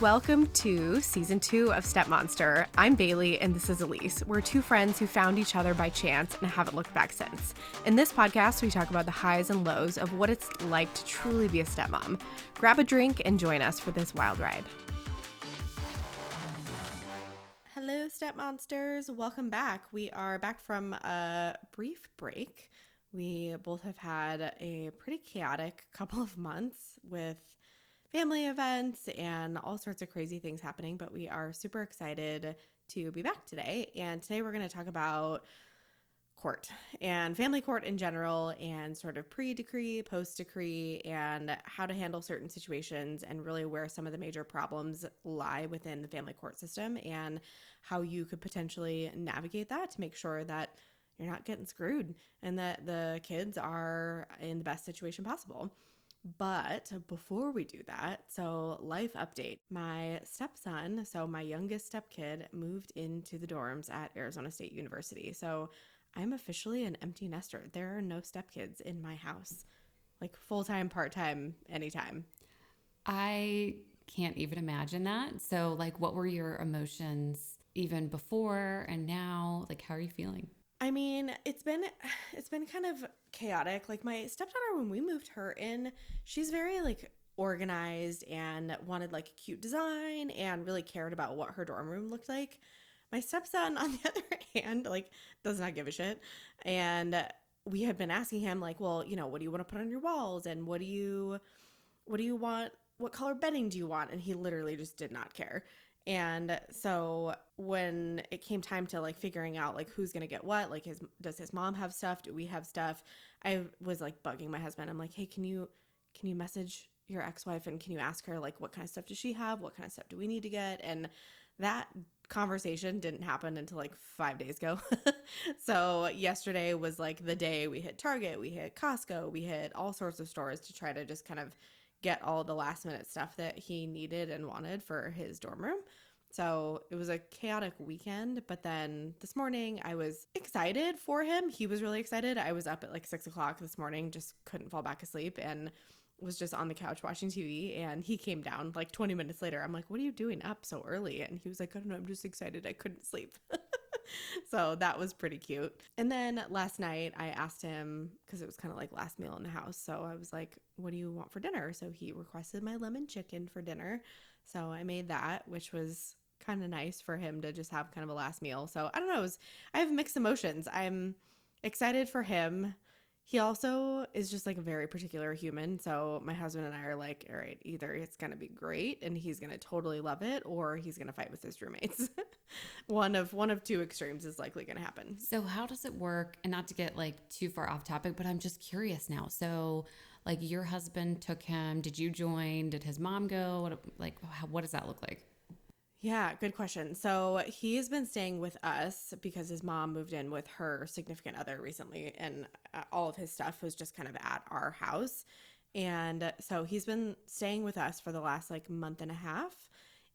Welcome to season two of Step Monster. I'm Bailey and this is Elise. We're two friends who found each other by chance and haven't looked back since. In this podcast, we talk about the highs and lows of what it's like to truly be a stepmom. Grab a drink and join us for this wild ride. Hello, Step Monsters. Welcome back. We are back from a brief break. We both have had a pretty chaotic couple of months with family events and all sorts of crazy things happening, but we are super excited to be back today. And today we're going to talk about court and family court in general and sort of pre decree, post decree, and how to handle certain situations and really where some of the major problems lie within the family court system and how you could potentially navigate that to make sure that you're not getting screwed and that the kids are in the best situation possible. But before we do that, so life update. My stepson, so my youngest stepkid, moved into the dorms at Arizona State University. So I'm officially an empty nester. There are no stepkids in my house, like full time, part time, anytime. I can't even imagine that. So, like, what were your emotions even before and now? Like, how are you feeling? I mean, it's been it's been kind of chaotic. Like my stepdaughter when we moved her in, she's very like organized and wanted like a cute design and really cared about what her dorm room looked like. My stepson on the other hand like does not give a shit and we had been asking him like, "Well, you know, what do you want to put on your walls and what do you what do you want what color bedding do you want?" And he literally just did not care. And so when it came time to like figuring out like who's gonna get what, like his does his mom have stuff? Do we have stuff? I was like bugging my husband. I'm like, hey, can you can you message your ex-wife and can you ask her like what kind of stuff does she have? What kind of stuff do we need to get? And that conversation didn't happen until like five days ago. so yesterday was like the day we hit Target, we hit Costco, we hit all sorts of stores to try to just kind of get all the last minute stuff that he needed and wanted for his dorm room. So it was a chaotic weekend, but then this morning I was excited for him. He was really excited. I was up at like six o'clock this morning, just couldn't fall back asleep and was just on the couch watching TV. And he came down like 20 minutes later. I'm like, What are you doing up so early? And he was like, I don't know. I'm just excited. I couldn't sleep. so that was pretty cute. And then last night I asked him because it was kind of like last meal in the house. So I was like, "What do you want for dinner?" So he requested my lemon chicken for dinner. So I made that, which was kind of nice for him to just have kind of a last meal. So I don't know. Was, I have mixed emotions. I'm excited for him he also is just like a very particular human. So my husband and I are like, all right, either it's going to be great and he's going to totally love it or he's going to fight with his roommates. one of one of two extremes is likely going to happen. So how does it work? And not to get like too far off topic, but I'm just curious now. So like your husband took him, did you join? Did his mom go? What like how, what does that look like? Yeah, good question. So he's been staying with us because his mom moved in with her significant other recently, and uh, all of his stuff was just kind of at our house. And so he's been staying with us for the last like month and a half.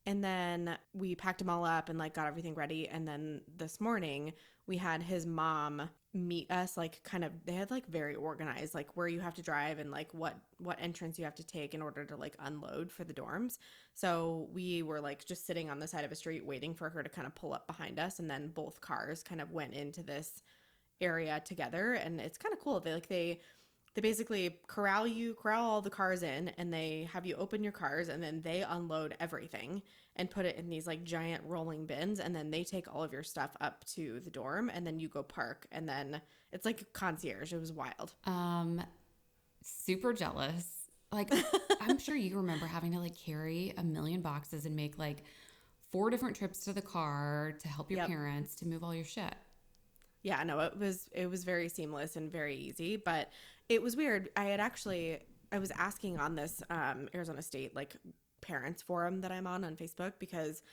And then we packed him all up and like got everything ready. And then this morning we had his mom meet us like kind of they had like very organized like where you have to drive and like what what entrance you have to take in order to like unload for the dorms. So we were like just sitting on the side of a street waiting for her to kind of pull up behind us and then both cars kind of went into this area together and it's kind of cool. They like they they basically corral you corral all the cars in and they have you open your cars and then they unload everything and put it in these like giant rolling bins and then they take all of your stuff up to the dorm and then you go park and then it's like a concierge. It was wild. Um super jealous. Like i'm sure you remember having to like carry a million boxes and make like four different trips to the car to help your yep. parents to move all your shit. Yeah no it was it was very seamless and very easy but it was weird. I had actually i was asking on this um arizona state like parents forum that I'm on on Facebook because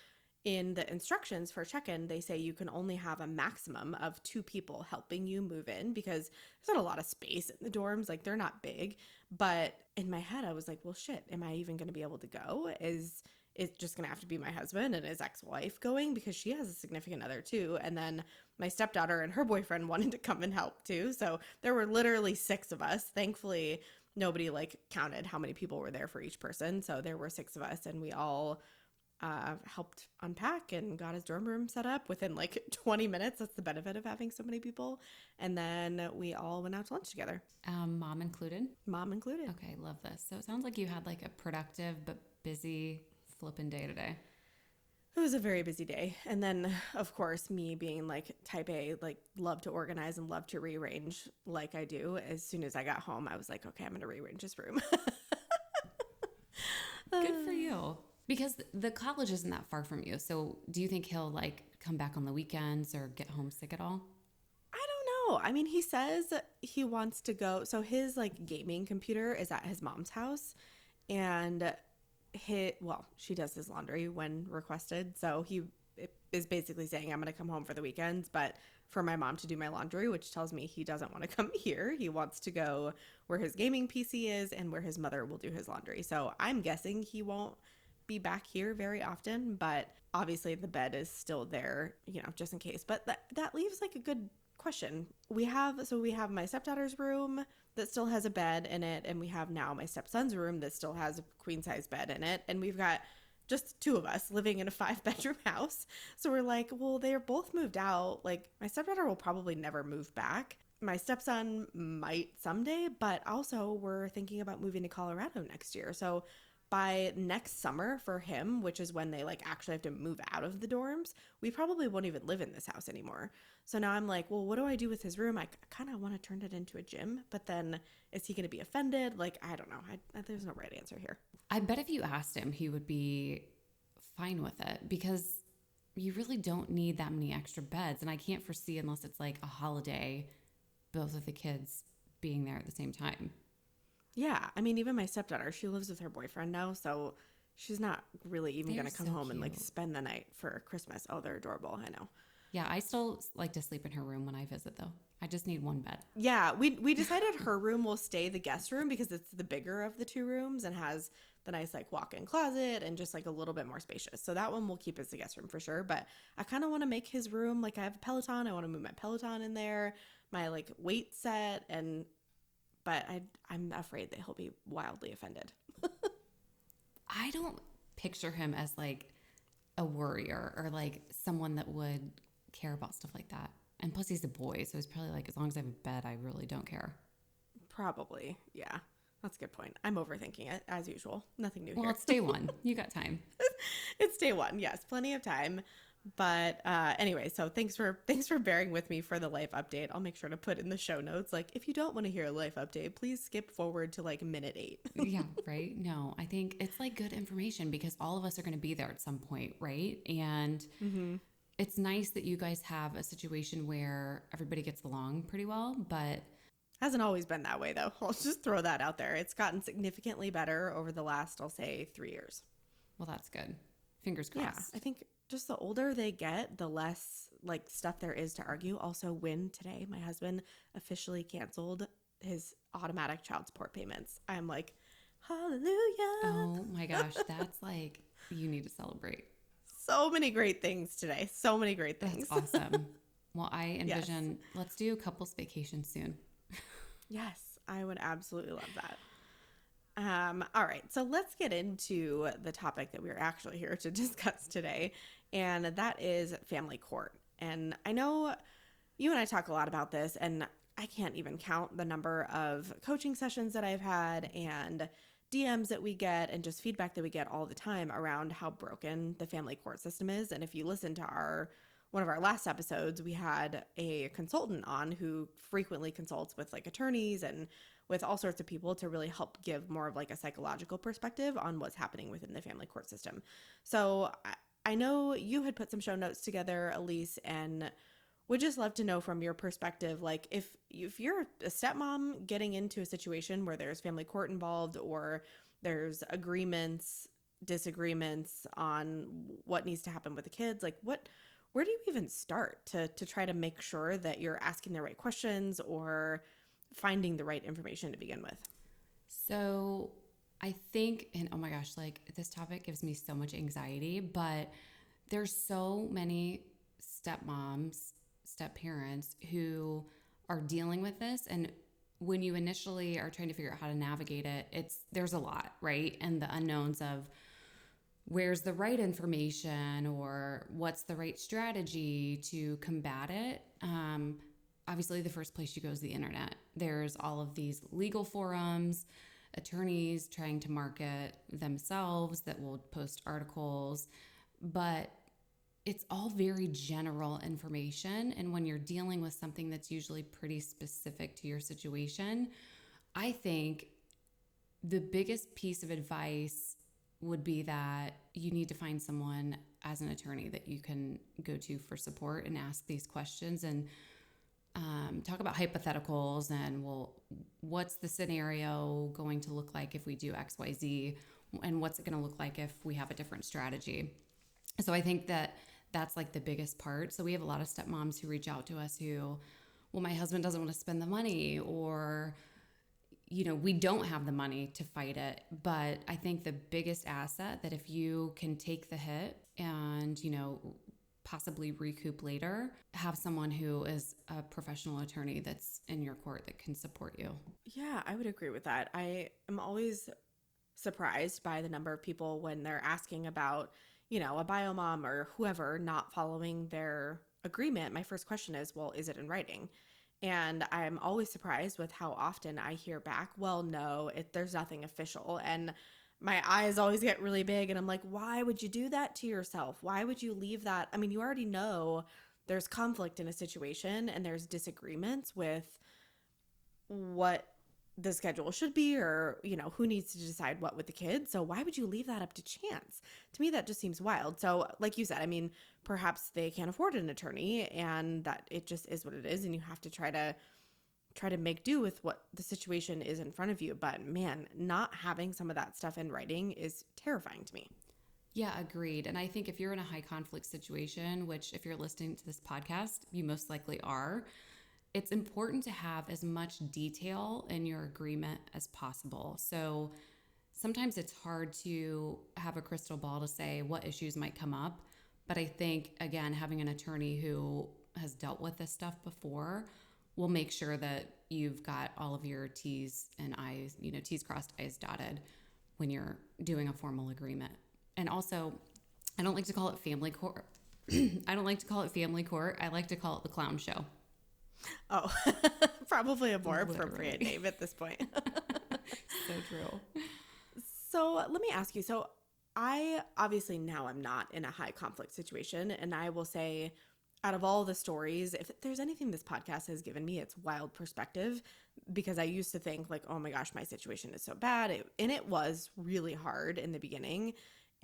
in the instructions for check-in they say you can only have a maximum of two people helping you move in because there's not a lot of space in the dorms like they're not big. But in my head I was like well shit am I even going to be able to go? Is it's just going to have to be my husband and his ex-wife going because she has a significant other too and then my stepdaughter and her boyfriend wanted to come and help too so there were literally six of us thankfully nobody like counted how many people were there for each person. So there were six of us and we all uh, helped unpack and got his dorm room set up within like 20 minutes. That's the benefit of having so many people. And then we all went out to lunch together, Um, mom included. mom included. Okay, love this. So it sounds like you had like a productive but busy flipping day today. It was a very busy day. And then, of course, me being like type A, like love to organize and love to rearrange like I do. As soon as I got home, I was like, okay, I'm going to rearrange this room. Good for uh. you. Because the college isn't that far from you. So do you think he'll like come back on the weekends or get homesick at all? I don't know. I mean, he says he wants to go. So his like gaming computer is at his mom's house, and hit. Well, she does his laundry when requested. So he is basically saying, "I'm going to come home for the weekends, but for my mom to do my laundry," which tells me he doesn't want to come here. He wants to go where his gaming PC is and where his mother will do his laundry. So I'm guessing he won't be back here very often, but obviously the bed is still there, you know, just in case. But that that leaves like a good question. We have so we have my stepdaughter's room that still has a bed in it, and we have now my stepson's room that still has a queen size bed in it, and we've got just two of us living in a five bedroom house. So we're like, well, they're both moved out. Like my stepdaughter will probably never move back. My stepson might someday, but also we're thinking about moving to Colorado next year. So by next summer for him, which is when they like actually have to move out of the dorms, we probably won't even live in this house anymore. So now I'm like, well, what do I do with his room? I kind of want to turn it into a gym, but then is he going to be offended? Like, I don't know. I, there's no right answer here. I bet if you asked him, he would be fine with it because you really don't need that many extra beds. And I can't foresee, unless it's like a holiday, both of the kids being there at the same time. Yeah. I mean, even my stepdaughter, she lives with her boyfriend now. So she's not really even going to come so home and like spend the night for Christmas. Oh, they're adorable. I know. Yeah, I still like to sleep in her room when I visit, though. I just need one bed. Yeah, we we decided her room will stay the guest room because it's the bigger of the two rooms and has the nice like walk-in closet and just like a little bit more spacious. So that one we'll keep as the guest room for sure. But I kind of want to make his room like I have a Peloton. I want to move my Peloton in there, my like weight set, and but I I'm afraid that he'll be wildly offended. I don't picture him as like a worrier or like someone that would care about stuff like that. And plus, he's a boy, so he's probably like, as long as I have a bed, I really don't care. Probably, yeah. That's a good point. I'm overthinking it as usual. Nothing new Well, here. it's day one. You got time. it's day one yes plenty of time but uh anyway so thanks for thanks for bearing with me for the life update i'll make sure to put in the show notes like if you don't want to hear a life update please skip forward to like minute eight yeah, right? No, I think it's like good information because all of us are going to be there at some point, right? And it's nice that you guys have a situation where everybody gets along pretty well, but hasn't always been that way though i'll just throw that out there it's gotten significantly better over the last i'll say three years well, that's good. Fingers crossed. yeah crossed. i think just the older they get the less like stuff there is to argue also when today my husband officially canceled his automatic child support payments i'm like hallelujah Oh my gosh, that's like you need to celebrate. so many great things today. So many great things. That's awesome. Well, I envision let's do a couples vacation soon. yes, I would absolutely love that. Um, all right, so let's get into the topic that we're actually here to discuss today, and that is family court. And I know you and I talk a lot about this, and I can't even count the number of coaching sessions that I've had and DMs that we get and just feedback that we get all the time around how broken the family court system is. And if you listen to our one of our last episodes, we had a consultant on who frequently consults with like attorneys and with all sorts of people to really help give more of like a psychological perspective on what's happening within the family court system. So I, know you had put some show notes together, Elise, and would just love to know from your perspective like if if you're a stepmom getting into a situation where there's family court involved or there's agreements disagreements on what needs to happen with the kids like what where do you even start to to try to make sure that you're asking the right questions or finding the right information to begin with? So I think, and oh my gosh, like this topic gives me so much anxiety, but there's so many stepmoms, step parents who are dealing with this. And when you initially are trying to figure out how to navigate it, it's there's a lot, right? And the unknowns of where's the right information or what's the right strategy to combat it. Um, obviously, the first place you go is the internet. There's all of these legal forums, attorneys trying to market themselves that will post articles, but it's all very general information. And when you're dealing with something that's usually pretty specific to your situation, I think the biggest piece of advice would be that you need to find someone as an attorney that you can go to for support and ask these questions and um, talk about hypotheticals and well what's the scenario going to look like if we do xyz and what's it going to look like if we have a different strategy? So i think that that's like the biggest part. So we have a lot of stepmoms who reach out to us who well my husband doesn't want to spend the money or you know, we don't have the money to fight it. But I think the biggest asset that if you can take the hit and, you know, possibly recoup later, have someone who is a professional attorney that's in your court that can support you. Yeah, I would agree with that. I am always surprised by the number of people when they're asking about, you know, a bio mom or whoever not following their agreement. My first question is, well, is it in writing? And I'm always surprised with how often I hear back, well, no, it, there's nothing official. And my eyes always get really big. And I'm like, why would you do that to yourself? Why would you leave that? I mean, you already know there's conflict in a situation and there's disagreements with what the schedule should be or you know who needs to decide what with the kids so why would you leave that up to chance to me that just seems wild so like you said i mean perhaps they can't afford an attorney and that it just is what it is and you have to try to try to make do with what the situation is in front of you but man not having some of that stuff in writing is terrifying to me yeah agreed and i think if you're in a high conflict situation which if you're listening to this podcast you most likely are it's important to have as much detail in your agreement as possible. So sometimes it's hard to have a crystal ball to say what issues might come up. But I think, again, having an attorney who has dealt with this stuff before will make sure that you've got all of your T's and I's, you know, T's crossed, I's dotted when you're doing a formal agreement. And also, I don't like to call it family court. I don't like to call it family court. I like to call it the clown show. Oh, probably a more Literally. appropriate name at this point. so true. So let me ask you. So I obviously now I'm not in a high conflict situation, and I will say, out of all the stories, if there's anything this podcast has given me, it's wild perspective. Because I used to think like, oh my gosh, my situation is so bad, it, and it was really hard in the beginning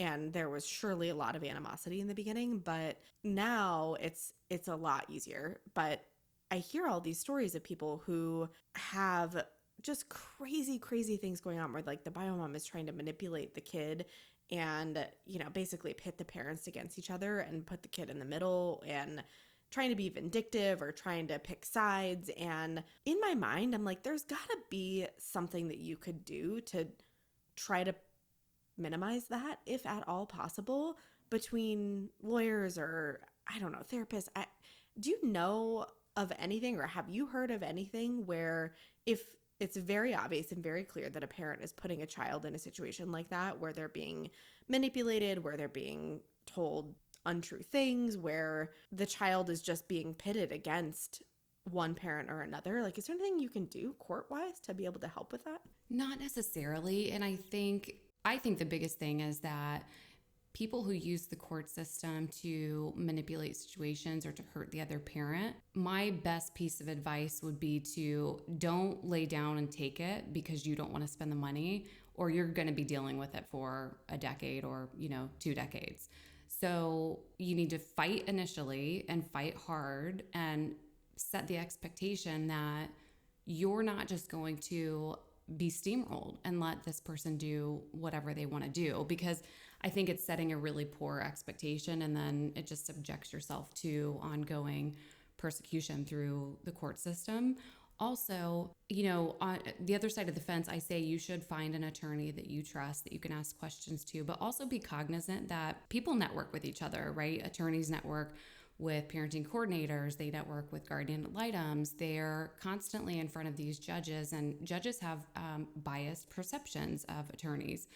and there was surely a lot of animosity in the beginning but now it's it's a lot easier but I hear all these stories of people who have just crazy, crazy things going on where like the bio mom is trying to manipulate the kid and, you know, basically pit the parents against each other and put the kid in the middle and trying to be vindictive or trying to pick sides. And in my mind, I'm like, there's got to be something that you could do to try to minimize that, if at all possible, between lawyers or I don't know, therapists. I, do you know of anything or have you heard of anything where if it's very obvious and very clear that a parent is putting a child in a situation like that where they're being manipulated, where they're being told untrue things, where the child is just being pitted against one parent or another? Like, is there anything you can do court wise to be able to help with that? Not necessarily. And I think, I think the biggest thing is that people who use the court system to manipulate situations or to hurt the other parent, my best piece of advice would be to don't lay down and take it because you don't want to spend the money or you're going to be dealing with it for a decade or, you know, two decades. So you need to fight initially and fight hard and set the expectation that you're not just going to be steamrolled and let this person do whatever they want to do because I think it's setting a really poor expectation and then it just subjects yourself to ongoing persecution through the court system. Also, you know, on the other side of the fence, I say you should find an attorney that you trust, that you can ask questions to, but also be cognizant that people network with each other, right? Attorneys network with parenting coordinators, they network with guardian ad litems. They're constantly in front of these judges, and judges have um, biased perceptions of attorneys.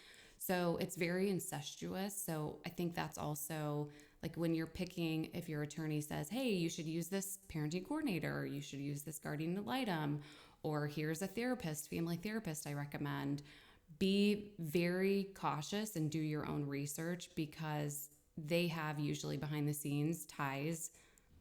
So it's very incestuous. So I think that's also like when you're picking, if your attorney says, hey, you should use this parenting coordinator, or you should use this guardian ad litem, or here's a therapist, family therapist I recommend, be very cautious and do your own research because they have usually behind the scenes ties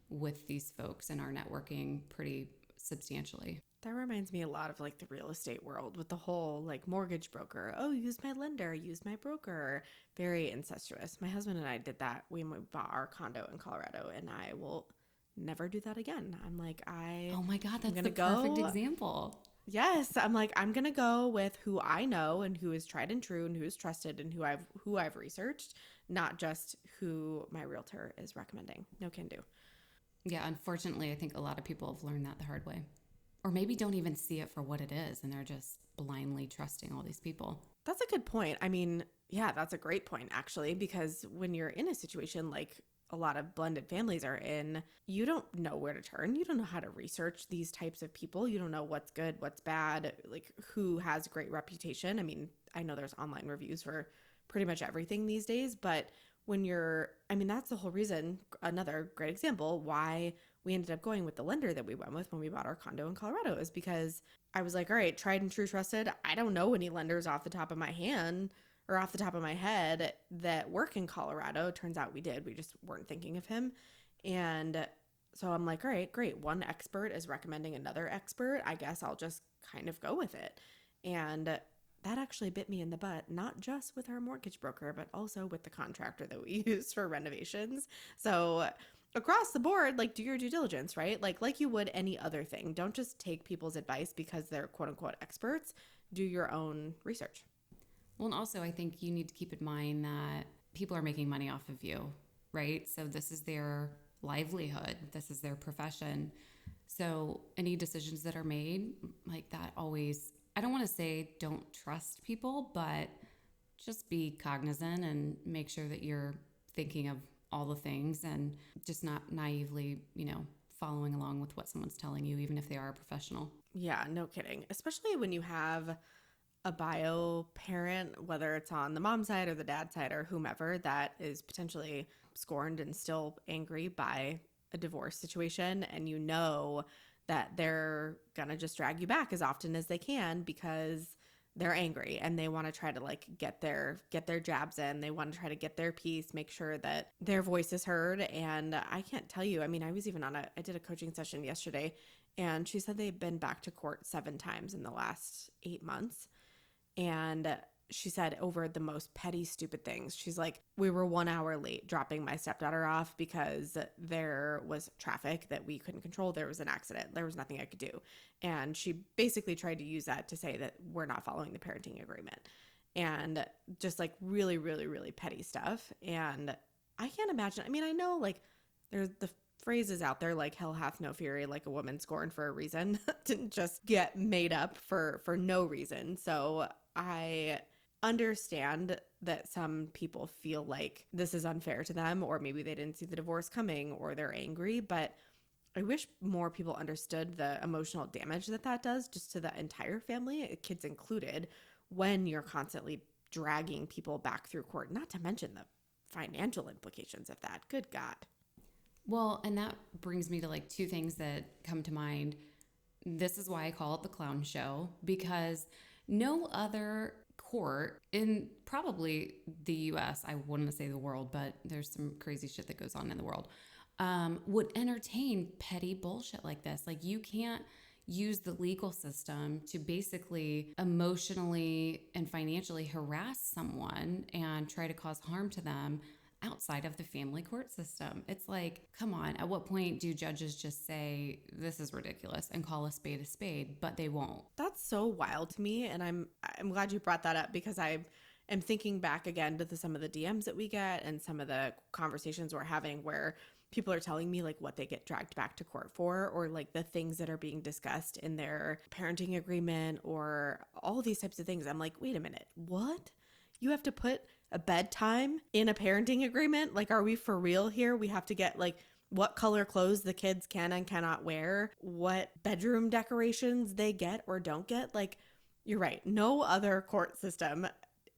with these folks and are networking pretty substantially. That reminds me a lot of like the real estate world with the whole like mortgage broker. Oh, use my lender, use my broker. Very incestuous. My husband and I did that we bought our condo in Colorado, and I will never do that again. I'm like, I. Oh my God, that's the perfect example. Yes, I'm like, I'm gonna go with who I know and who is tried and true and who is trusted and who I've who I've researched, not just who my realtor is recommending. No can do. Yeah, unfortunately, I think a lot of people have learned that the hard way or maybe don't even see it for what it is and they're just blindly trusting all these people. That's a good point. I mean, yeah, that's a great point actually because when you're in a situation like a lot of blended families are in, you don't know where to turn. You don't know how to research these types of people. You don't know what's good, what's bad, like who has great reputation. I mean, I know there's online reviews for pretty much everything these days, but when you're I mean, that's the whole reason another great example why we ended up going with the lender that we went with when we bought our condo in Colorado is because I was like, all right, tried and true trusted. I don't know any lenders off the top of my hand or off the top of my head that work in Colorado. Turns out we did. We just weren't thinking of him. And so I'm like, all right, great. One expert is recommending another expert. I guess I'll just kind of go with it. And that actually bit me in the butt, not just with our mortgage broker, but also with the contractor that we use for renovations. So across the board like do your due diligence right? Like like you would any other thing. Don't just take people's advice because they're quote unquote experts. Do your own research. Well and also i think you need to keep in mind that people are making money off of you right? So this is their livelihood. This is their profession. So any decisions that are made like that always i don't want to say don't trust people but just be cognizant and make sure that you're thinking of all the things and just not naively, you know, following along with what someone's telling you, even if they are a professional. Yeah, no kidding. Especially when you have a bio parent, whether it's on the mom side or the dad side or whomever, that is potentially scorned and still angry by a divorce situation. And you know that they're going to just drag you back as often as they can because they're angry and they want to try to like get their get their jabs in. They want to try to get their piece make sure that their voice is heard. And i can't tell you i mean i was even on a i did a coaching session yesterday and she said they've been back to court seven times in the last eight months. And she said over the most petty, stupid things. She's like, We were one hour late dropping my stepdaughter off because there was traffic that we couldn't control. There was an accident. There was nothing I could do. And she basically tried to use that to say that we're not following the parenting agreement and just like really, really, really petty stuff. And I can't imagine. I mean, I know like there's the phrases out there like hell hath no fury like a woman scorned for a reason didn't just get made up for for no reason so i understand that some people feel like this is unfair to them, or maybe they didn't see the divorce coming, or they're angry. But I wish more people understood the emotional damage that that does just to the entire family, kids included, when you're constantly dragging people back through court, not to mention the financial implications of that. Good God. Well, and that brings me to like two things that come to mind. This is why I call it the clown show because no other court in probably the US, I wouldn't say the world, but there's some crazy shit that goes on in the world, um, would entertain petty bullshit like this. Like, you can't use the legal system to basically emotionally and financially harass someone and try to cause harm to them outside of the family court system. It's like, come on, at what point do judges just say this is ridiculous and call a spade a spade, but they won't? That's so wild to me and I'm I'm glad you brought that up because I am thinking back again to the, some of the DMs that we get and some of the conversations we're having where people are telling me like what they get dragged back to court for or like the things that are being discussed in their parenting agreement or all these types of things. I'm like, "Wait a minute. What? You have to put a bedtime in a parenting agreement? Like, are we for real here? We have to get like what color clothes the kids can and cannot wear, what bedroom decorations they get or don't get. Like, you're right. No other court system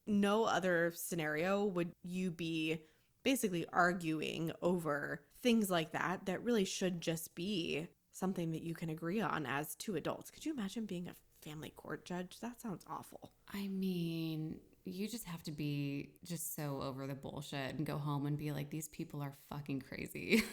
no other scenario would you be basically arguing over things like that that really should just be something that you can agree on as two adults. Could you imagine being a family court judge? That sounds awful. I mean, you just have to be just so over the bullshit and go home and be like, these people are fucking crazy.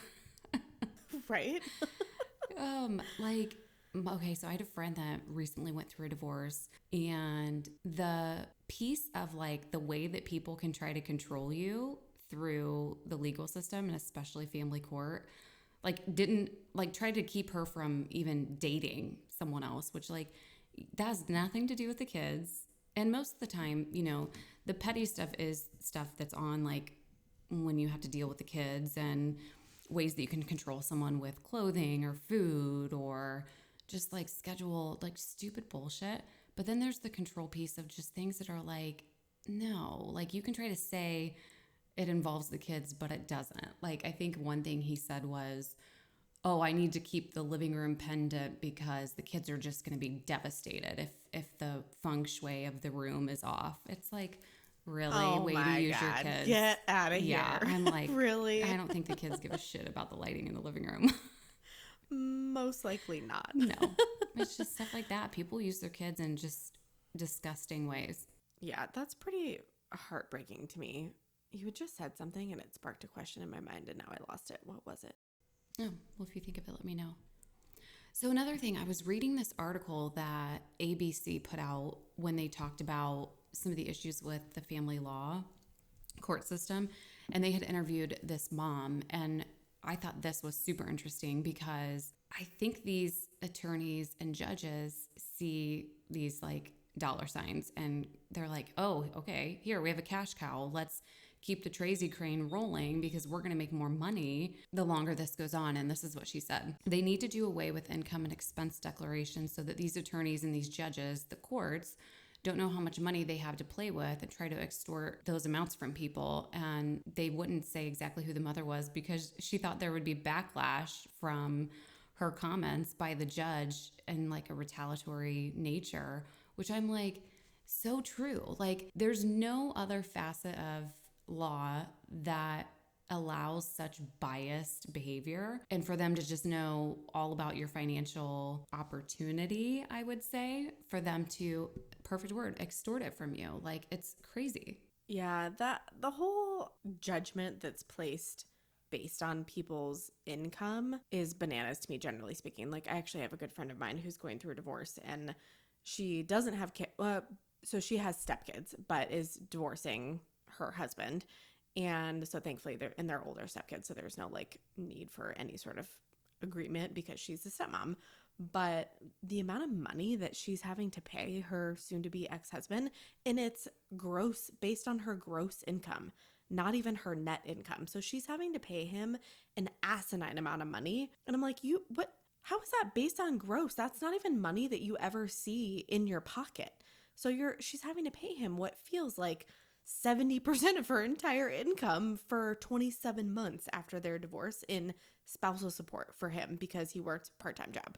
right? um, like, okay, so I had a friend that recently went through a divorce, and the piece of like the way that people can try to control you through the legal system and especially family court like didn't like try to keep her from even dating someone else which like that has nothing to do with the kids and most of the time you know the petty stuff is stuff that's on like when you have to deal with the kids and ways that you can control someone with clothing or food or just like schedule like stupid bullshit but then there's the control piece of just things that are like no like you can try to say it involves the kids, but it doesn't. Like, I think one thing he said was, Oh, I need to keep the living room pendant because the kids are just going to be devastated if if the feng shui of the room is off. It's like, really, Oh way to use your kids. Get out of yeah, here. I'm like, really? I don't think the kids give a shit about the lighting in the living room. Most likely not. no, it's just stuff like that. People use their kids in just disgusting ways. Yeah, that's pretty heartbreaking to me. You had just said something and it sparked a question in my mind and now I lost it. What was it? Oh, well, if you think of it, let me know. So, another thing, I was reading this article that ABC put out when they talked about some of the issues with the family law court system, and they had interviewed this mom. And I thought this was super interesting because I think these attorneys and judges see these like dollar signs and they're like, oh, okay, here we have a cash cow. Let's keep the Tracy crane rolling because we're going to make more money the longer this goes on. And this is what she said they need to do away with income and expense declarations so that these attorneys and these judges, the courts, don't know how much money they have to play with and try to extort those amounts from people. And they wouldn't say exactly who the mother was because she thought there would be backlash from her comments by the judge in like a retaliatory nature, which I'm like, so true. Like, there's no other facet of law that allows such biased behavior and for them to just know all about your financial opportunity i would say for them to perfect word extort it from you like it's crazy Yeah, that the whole judgment that's placed based on people's income is bananas to me generally speaking. Like I actually have a good friend of mine who's going through a divorce and she doesn't have kids. Uh, so she has stepkids, but is divorcing her husband. And so thankfully they're and they're older stepkids, so there's no like need for any sort of agreement because she's a stepmom. But the amount of money that she's having to pay her soon to be ex husband, and it's gross based on her gross income, not even her net income. So she's having to pay him an asinine amount of money. And I'm like, you, what? How is that based on gross? That's not even money that you ever see in your pocket. So you're, she's having to pay him what feels like 70% of her entire income for 27 months after their divorce in spousal support for him because he worked part-time job.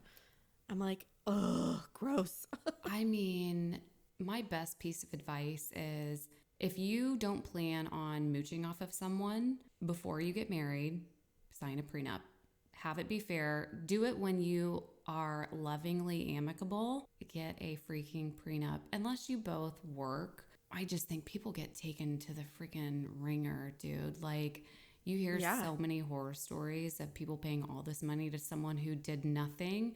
I'm like, ugh, gross. I mean, my best piece of advice is if you don't plan on mooching off of someone before you get married, sign a prenup. Have it be fair. Do it when you are lovingly amicable. Get a freaking prenup. Unless you both work, I just think people get taken to the freaking ringer, dude. Like, you hear Yeah. so many horror stories of people paying all this money to someone who did nothing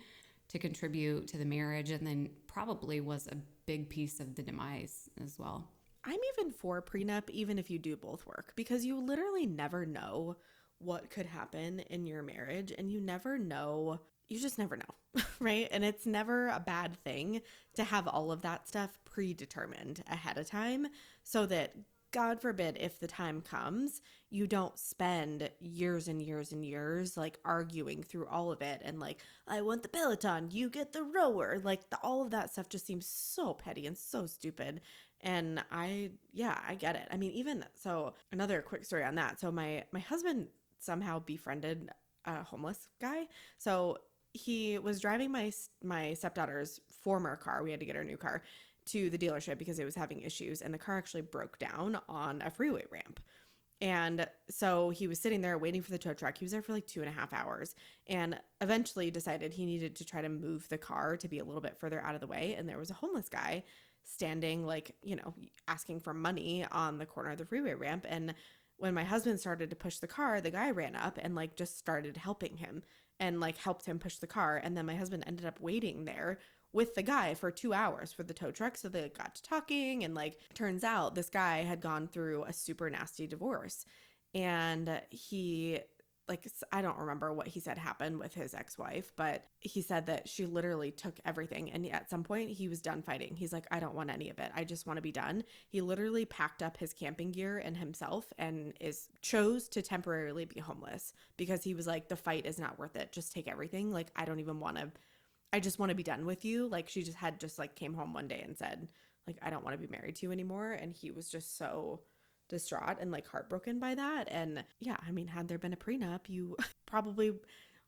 to contribute to the marriage and then probably was a big piece of the demise as well. I'm even for prenup, even if you do both work, because you literally never know what could happen in your marriage and you never know. You just never know, right? And it's never a bad thing to have all of that stuff predetermined ahead of time so that, God forbid, if the time comes, you don't spend years and years and years like arguing through all of it and like, I want the Peloton, you get the rower. Like, the, all of that stuff just seems so petty and so stupid. And I, yeah, I get it. I mean, even so, another quick story on that. So my my husband somehow befriended a homeless guy. So he was driving my my stepdaughter's former car. We had to get her new car, to the dealership because it was having issues and the car actually broke down on a freeway ramp. And so he was sitting there waiting for the tow truck. He was there for like two and a half hours and eventually decided he needed to try to move the car to be a little bit further out of the way. And there was a homeless guy standing, like, you know, asking for money on the corner of the freeway ramp. And when my husband started to push the car, the guy ran up and like just started helping him and like helped him push the car. And then my husband ended up waiting there with the guy for two hours for the tow truck. So they got to talking, and like, turns out this guy had gone through a super nasty divorce. And he, like, I don't remember what he said happened with his ex wife, but he said that she literally took everything. And at some point, he was done fighting. He's like, I don't want any of it. I just want to be done. He literally packed up his camping gear and himself and is chose to temporarily be homeless because he was like, the fight is not worth it. Just take everything. Like, I don't even want to I just want to be done with you. Like she just had just like came home one day and said, like, I don't want to be married to you anymore. And he was just so distraught and like heartbroken by that. And yeah, I mean, had there been a prenup, you probably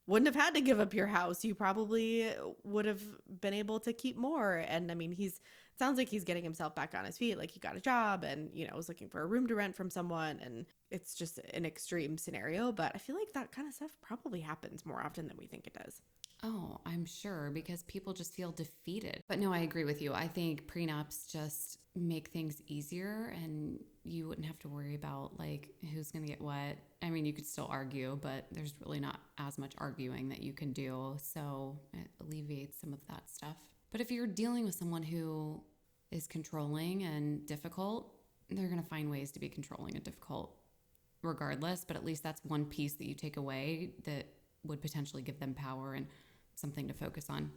wouldn't have had to give up your house. You probably would have been able to keep more. And I mean, he's sounds like he's getting himself back on his feet. Like he got a job and, you know, was looking for a room to rent from someone. And it's just an extreme scenario. But I feel like that kind of stuff probably happens more often than we think it does. Oh, I'm sure because people just feel defeated. But no, I agree with you. I think prenups just make things easier and you wouldn't have to worry about like who's going to get what. I mean, you could still argue, but there's really not as much arguing that you can do. So it alleviates some of that stuff. But if you're dealing with someone who is controlling and difficult, they're going to find ways to be controlling and difficult regardless. But at least that's one piece that you take away that would potentially give them power and something to focus on.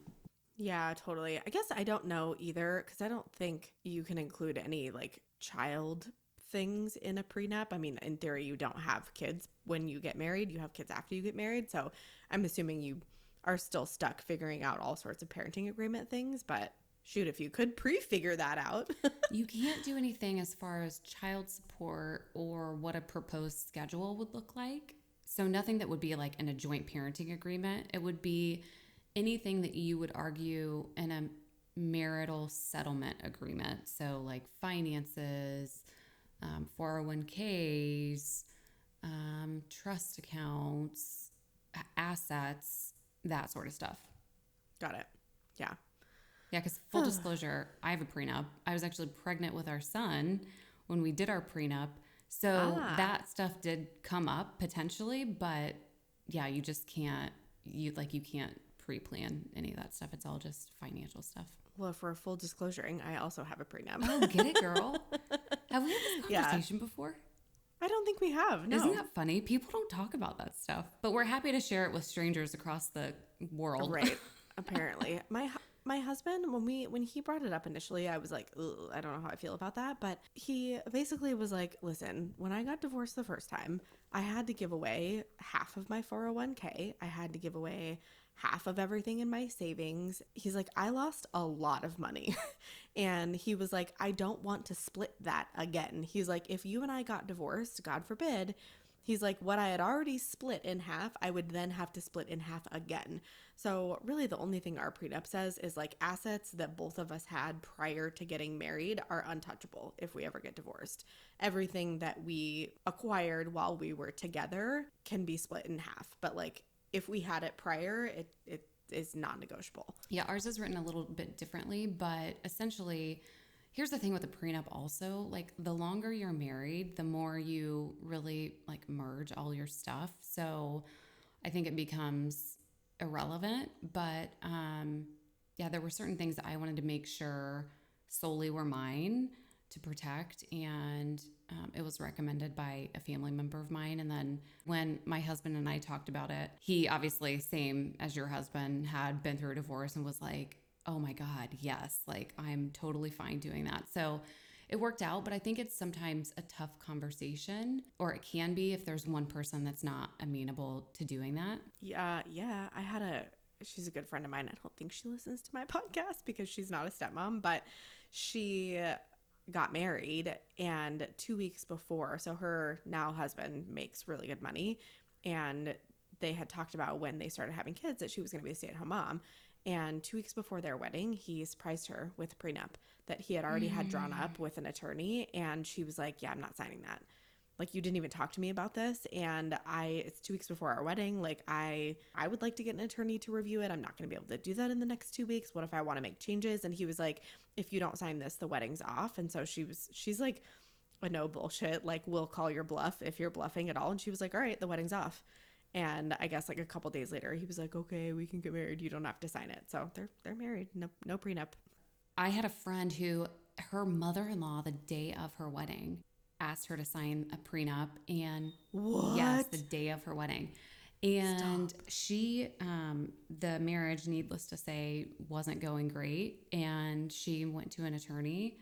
Yeah, totally. I guess I don't know either because I don't think you can include any like child things in a prenup. I mean, in theory, you don't have kids when you get married, you have kids after you get married. So I'm assuming you are still stuck figuring out all sorts of parenting agreement things. But shoot, if you could pre figure that out. you can't do anything as far as child support or what a proposed schedule would look like. So nothing that would be like in a joint parenting agreement. It would be anything that you would argue in a marital settlement agreement. So, like finances, um, 401ks, um, trust accounts, assets, that sort of stuff. Got it. Yeah. Yeah, because full disclosure, I have a prenup. I was actually pregnant with our son when we did our prenup. So ah. that stuff did come up potentially, but yeah, you just can't you like you can't pre-plan any of that stuff. It's all just financial stuff. Well, for full disclosuring, I also have a prenup. Oh, get it, girl. have we had this conversation yeah. before? I don't think we have. No. Isn't that funny? People don't talk about that stuff, but we're happy to share it with strangers across the world. Right. Apparently, my my husband when we when he brought it up initially, I was like, I don't know how I feel about that, but he basically was like, listen, when I got divorced the first time, I had to give away half of my 401k. I had to give away half of everything in my savings. He's like, I lost a lot of money. and he was like, I don't want to split that again. He's like, if you and I got divorced, God forbid, he's like, what I had already split in half, I would then have to split in half again. So, really, the only thing our prenup says is like assets that both of us had prior to getting married are untouchable if we ever get divorced. Everything that we acquired while we were together can be split in half. But, like, if we had it prior, it, it is non negotiable. Yeah, ours is written a little bit differently, but essentially, here's the thing with the prenup also like the longer you're married the more you really like merge all your stuff so i think it becomes irrelevant but um yeah there were certain things that i wanted to make sure solely were mine to protect and um, it was recommended by a family member of mine and then when my husband and i talked about it he obviously same as your husband had been through a divorce and was like oh my god yes like i'm totally fine doing that. So it worked out but i think it's sometimes a tough conversation or it can be if there's one person that's not amenable to doing that. Yeah yeah i had a she's a good friend of mine i don't think she listens to my podcast because she's not a stepmom but she got married and two weeks before so her now husband makes really good money and they had talked about when they started having kids that she was going to be a stay-at-home mom And two weeks before their wedding, he surprised her with a prenup that he had already had drawn up mm. with an attorney. And she was like, Yeah, I'm not signing that. Like you didn't even talk to me about this. And I it's two weeks before our wedding. Like I I would like to get an attorney to review it. I'm not gonna be able to do that in the next two weeks. What if I want to make changes? And he was like, If you don't sign this, the wedding's off. And so she was she's like a no bullshit, like we'll call your bluff if you're bluffing at all. And she was like, All right, the wedding's off. And I guess like a couple days later, he was like, "Okay, we can get married. You don't have to sign it." So they're they're married. No no prenup. I had a friend who her mother-in-law the day of her wedding asked her to sign a prenup and What? yes, the day of her wedding. And she um the marriage needless to say wasn't going great and she went to an attorney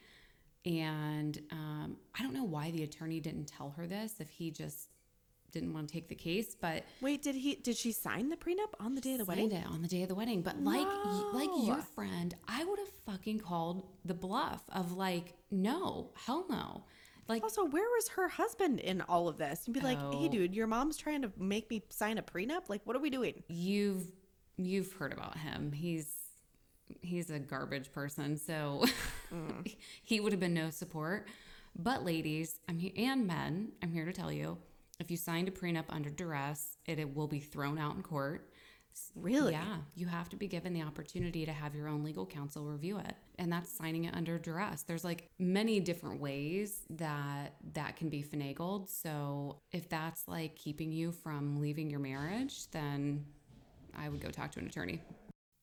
and um I don't know why the attorney didn't tell her this if he just didn't want to take the case, but Wait, did he did she sign the prenup on the day of the wedding? it on the day of the wedding. But like like your friend, I would have fucking called the bluff of like, no, hell no. Like Also, where was her husband in all of this? And be like, "Hey, Oh. dude, your mom's trying to make me sign a prenup. Like, what are we doing?" you've you've heard about him. He's he's a garbage person, so mm. he would have been no support. But ladies, I'm here and men, I'm here to tell you, if you signed a prenup under duress, it, it will be thrown out in court. Really? Yeah, you have to be given the opportunity to have your own legal counsel review it. And that's signing it under duress. There's like many different ways that that can be finagled. So if that's like keeping you from leaving your marriage, then I would go talk to an attorney.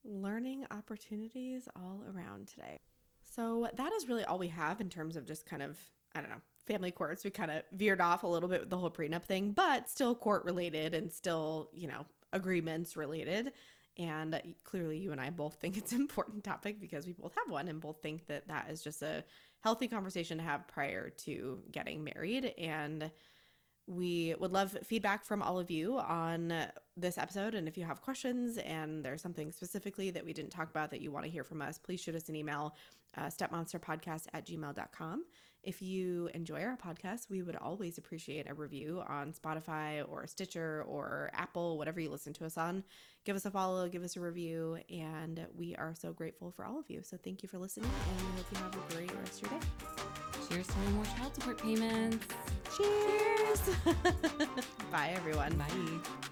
Learning opportunities all around today. So that is really all we have in terms of just kind of I don't know family courts. We kind of veered off a little bit with the whole prenup thing, but still court related and still you know agreements related. And clearly, you and I both think it's an important topic because we both have one and both think that that is just a healthy conversation to have prior to getting married. And we would love feedback from all of you on this episode. And if you have questions and there's something specifically that we didn't talk about that you want to hear from us, please shoot us an email, uh, stepmonsterpodcast at gmail.com. If you enjoy our podcast, we would always appreciate a review on Spotify or Stitcher or Apple, whatever you listen to us on. Give us a follow, give us a review, and we are so grateful for all of you. So thank you for listening, and we hope you have a great rest of your day. Cheers to more child support payments. Cheers! Bye, everyone. Bye.